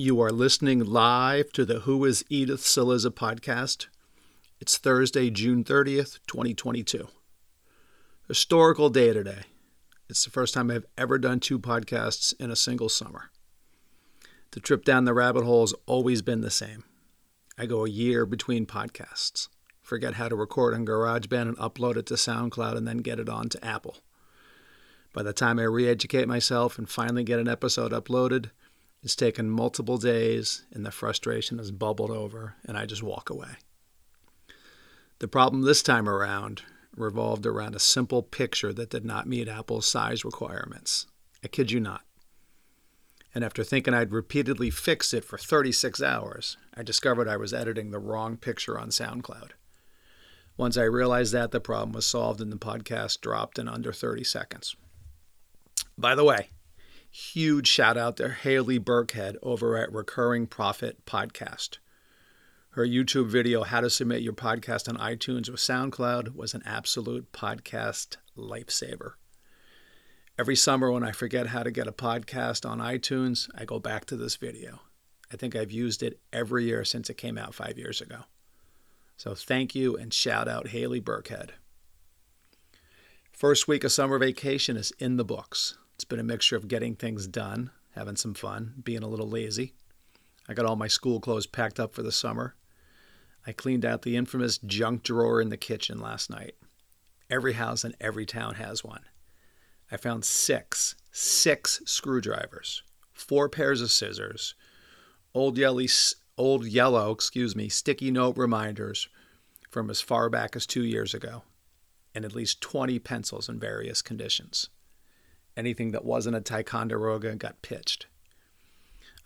You are listening live to the Who is Edith Saliza podcast. It's Thursday, June 30th, 2022. Historical day today. It's the first time I've ever done two podcasts in a single summer. The trip down the rabbit hole has always been the same. I go a year between podcasts, forget how to record on GarageBand and upload it to SoundCloud and then get it on to Apple. By the time I re educate myself and finally get an episode uploaded, it's taken multiple days and the frustration has bubbled over, and I just walk away. The problem this time around revolved around a simple picture that did not meet Apple's size requirements. I kid you not. And after thinking I'd repeatedly fixed it for 36 hours, I discovered I was editing the wrong picture on SoundCloud. Once I realized that, the problem was solved and the podcast dropped in under 30 seconds. By the way, huge shout out to Haley Burkhead over at Recurring Profit Podcast. Her YouTube video, How to Submit Your Podcast on iTunes with SoundCloud, was an absolute podcast lifesaver. Every summer, when I forget how to get a podcast on iTunes, I go back to this video. I think I've used it every year since it came out five years ago. So thank you and shout out Haley Burkhead. First week of summer vacation is in the books. It's been a mixture of getting things done, having some fun, being a little lazy. I got all my school clothes packed up for the summer. I cleaned out the infamous junk drawer in the kitchen last night. Every house in every town has one. I found six, six screwdrivers, four pairs of scissors, old yellow, old yellow, excuse me, sticky note reminders from as far back as two years ago, and at least 20 pencils in various conditions anything that wasn't a Ticonderoga got pitched.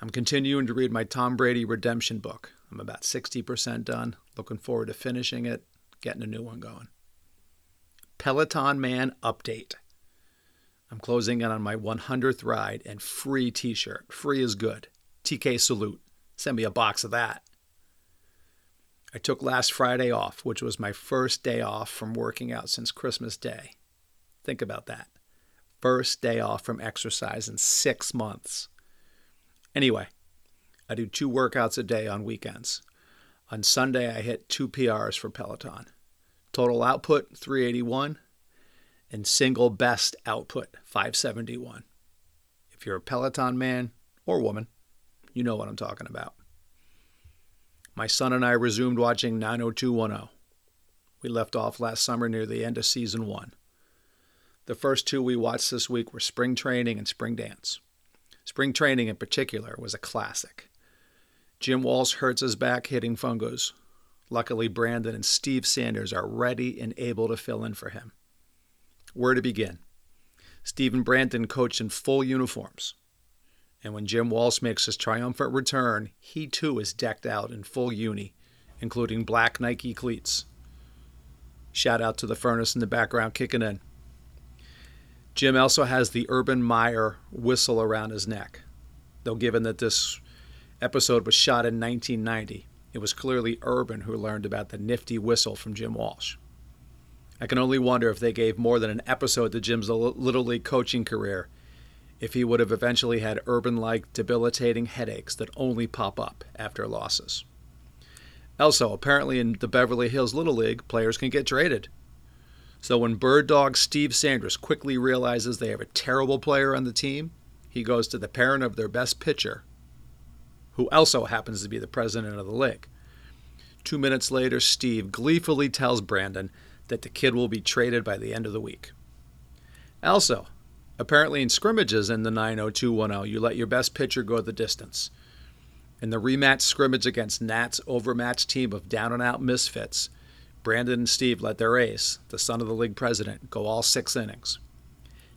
I'm continuing to read my Tom Brady redemption book. I'm about 60% done. Looking forward to finishing it, getting a new one going. Peloton Man update. I'm closing in on my 100th ride and free t shirt. Free is good. TK salute. Send me a box of that. I took last Friday off, which was my first day off from working out since Christmas Day. Think about that first day off from exercise in six months. Anyway, I do two workouts a day on weekends. On Sunday, I hit two PRs for Peloton. Total output 381 and single best output 571. If you're a Peloton man or woman, you know what I'm talking about. My son and I resumed watching 90210. We left off last summer near the end of season one. The first two we watched this week were Spring Training and Spring Dance. Spring Training, in particular, was a classic. Jim Walsh hurts his back hitting fungos. Luckily, Brandon and Steve Sanders are ready and able to fill in for him. Where to begin? Steve and Brandon coached in full uniforms. And when Jim Walsh makes his triumphant return, he too is decked out in full uni, including black Nike cleats. Shout out to the furnace in the background kicking in. Jim also has the Urban Meyer whistle around his neck. Though, given that this episode was shot in 1990, it was clearly Urban who learned about the nifty whistle from Jim Walsh. I can only wonder if they gave more than an episode to Jim's Little League coaching career if he would have eventually had Urban like debilitating headaches that only pop up after losses. Also, apparently in the Beverly Hills Little League, players can get traded. So when Bird Dog Steve Sanders quickly realizes they have a terrible player on the team, he goes to the parent of their best pitcher, who also happens to be the president of the league. Two minutes later, Steve gleefully tells Brandon that the kid will be traded by the end of the week. Also, apparently in scrimmages in the 90210, you let your best pitcher go the distance. In the rematch scrimmage against Nat's overmatched team of down and out misfits, Brandon and Steve let their ace, the son of the league president, go all six innings.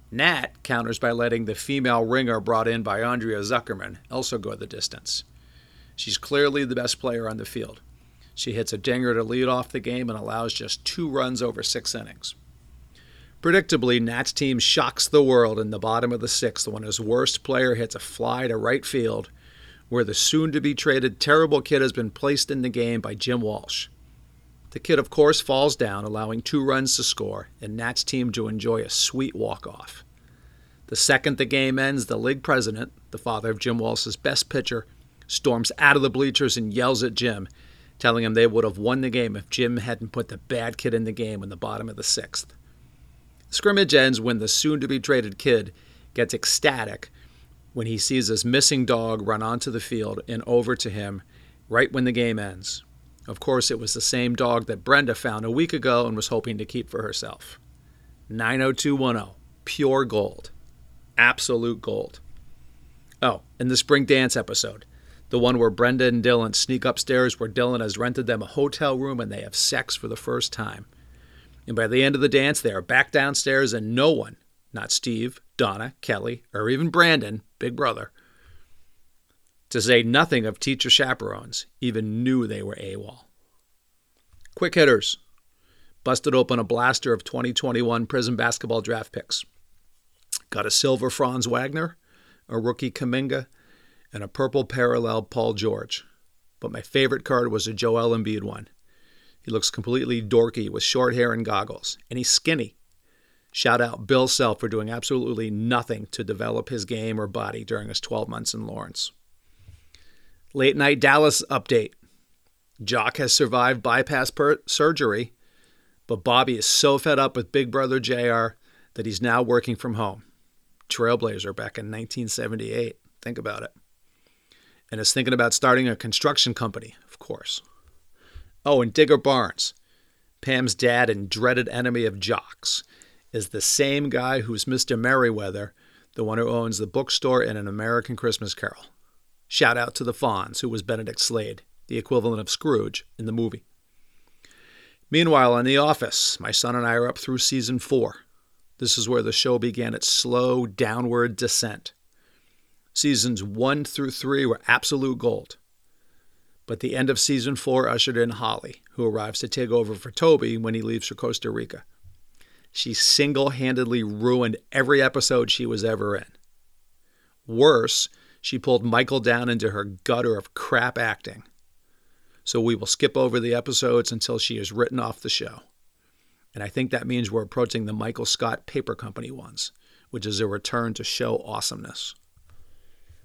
Nat counters by letting the female ringer brought in by Andrea Zuckerman also go the distance. She's clearly the best player on the field. She hits a dinger to lead off the game and allows just two runs over six innings. Predictably, Nat's team shocks the world in the bottom of the sixth when his worst player hits a fly to right field, where the soon to be traded terrible kid has been placed in the game by Jim Walsh. The kid, of course, falls down, allowing two runs to score, and Nat's team to enjoy a sweet walk-off. The second the game ends, the league president, the father of Jim Walsh's best pitcher, storms out of the bleachers and yells at Jim, telling him they would have won the game if Jim hadn't put the bad kid in the game in the bottom of the sixth. Scrimmage ends when the soon to be traded kid gets ecstatic when he sees his missing dog run onto the field and over to him right when the game ends. Of course, it was the same dog that Brenda found a week ago and was hoping to keep for herself. 90210, pure gold. Absolute gold. Oh, and the spring dance episode, the one where Brenda and Dylan sneak upstairs where Dylan has rented them a hotel room and they have sex for the first time. And by the end of the dance, they are back downstairs, and no one, not Steve, Donna, Kelly, or even Brandon, big brother, to say nothing of teacher chaperones, even knew they were AWOL. Quick hitters busted open a blaster of 2021 Prizm basketball draft picks. Got a silver Franz Wagner, a rookie Kuminga, and a purple parallel Paul George. But my favorite card was a Joel Embiid one. He looks completely dorky with short hair and goggles, and he's skinny. Shout out Bill Self for doing absolutely nothing to develop his game or body during his 12 months in Lawrence. Late night Dallas update. Jock has survived bypass per- surgery, but Bobby is so fed up with Big Brother JR that he's now working from home. Trailblazer back in 1978. Think about it. And is thinking about starting a construction company, of course. Oh, and Digger Barnes, Pam's dad and dreaded enemy of Jock's, is the same guy who's Mr. Merriweather, the one who owns the bookstore in An American Christmas Carol. Shout out to the Fonz, who was Benedict Slade, the equivalent of Scrooge in the movie. Meanwhile, on The Office, my son and I are up through season four. This is where the show began its slow downward descent. Seasons one through three were absolute gold. But the end of season four ushered in Holly, who arrives to take over for Toby when he leaves for Costa Rica. She single handedly ruined every episode she was ever in. Worse, she pulled Michael down into her gutter of crap acting. So we will skip over the episodes until she is written off the show. And I think that means we're approaching the Michael Scott Paper Company ones, which is a return to show awesomeness.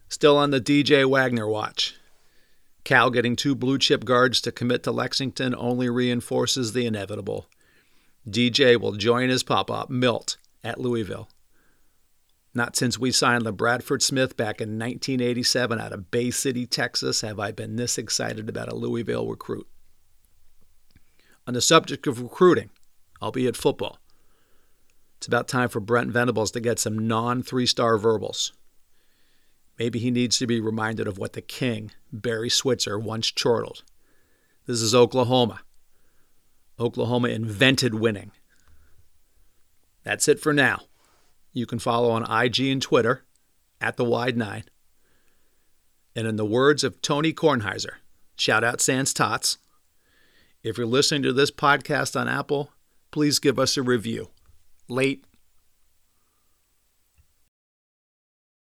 Still on the DJ Wagner watch. Cal getting two blue chip guards to commit to Lexington only reinforces the inevitable. DJ will join his pop up, Milt, at Louisville. Not since we signed LaBradford Smith back in 1987 out of Bay City, Texas, have I been this excited about a Louisville recruit. On the subject of recruiting, albeit football, it's about time for Brent Venables to get some non three star verbals. Maybe he needs to be reminded of what the king, Barry Switzer, once chortled. This is Oklahoma. Oklahoma invented winning. That's it for now. You can follow on IG and Twitter at the Wide Nine. And in the words of Tony Kornheiser, shout out Sans Tots. If you're listening to this podcast on Apple, please give us a review. Late,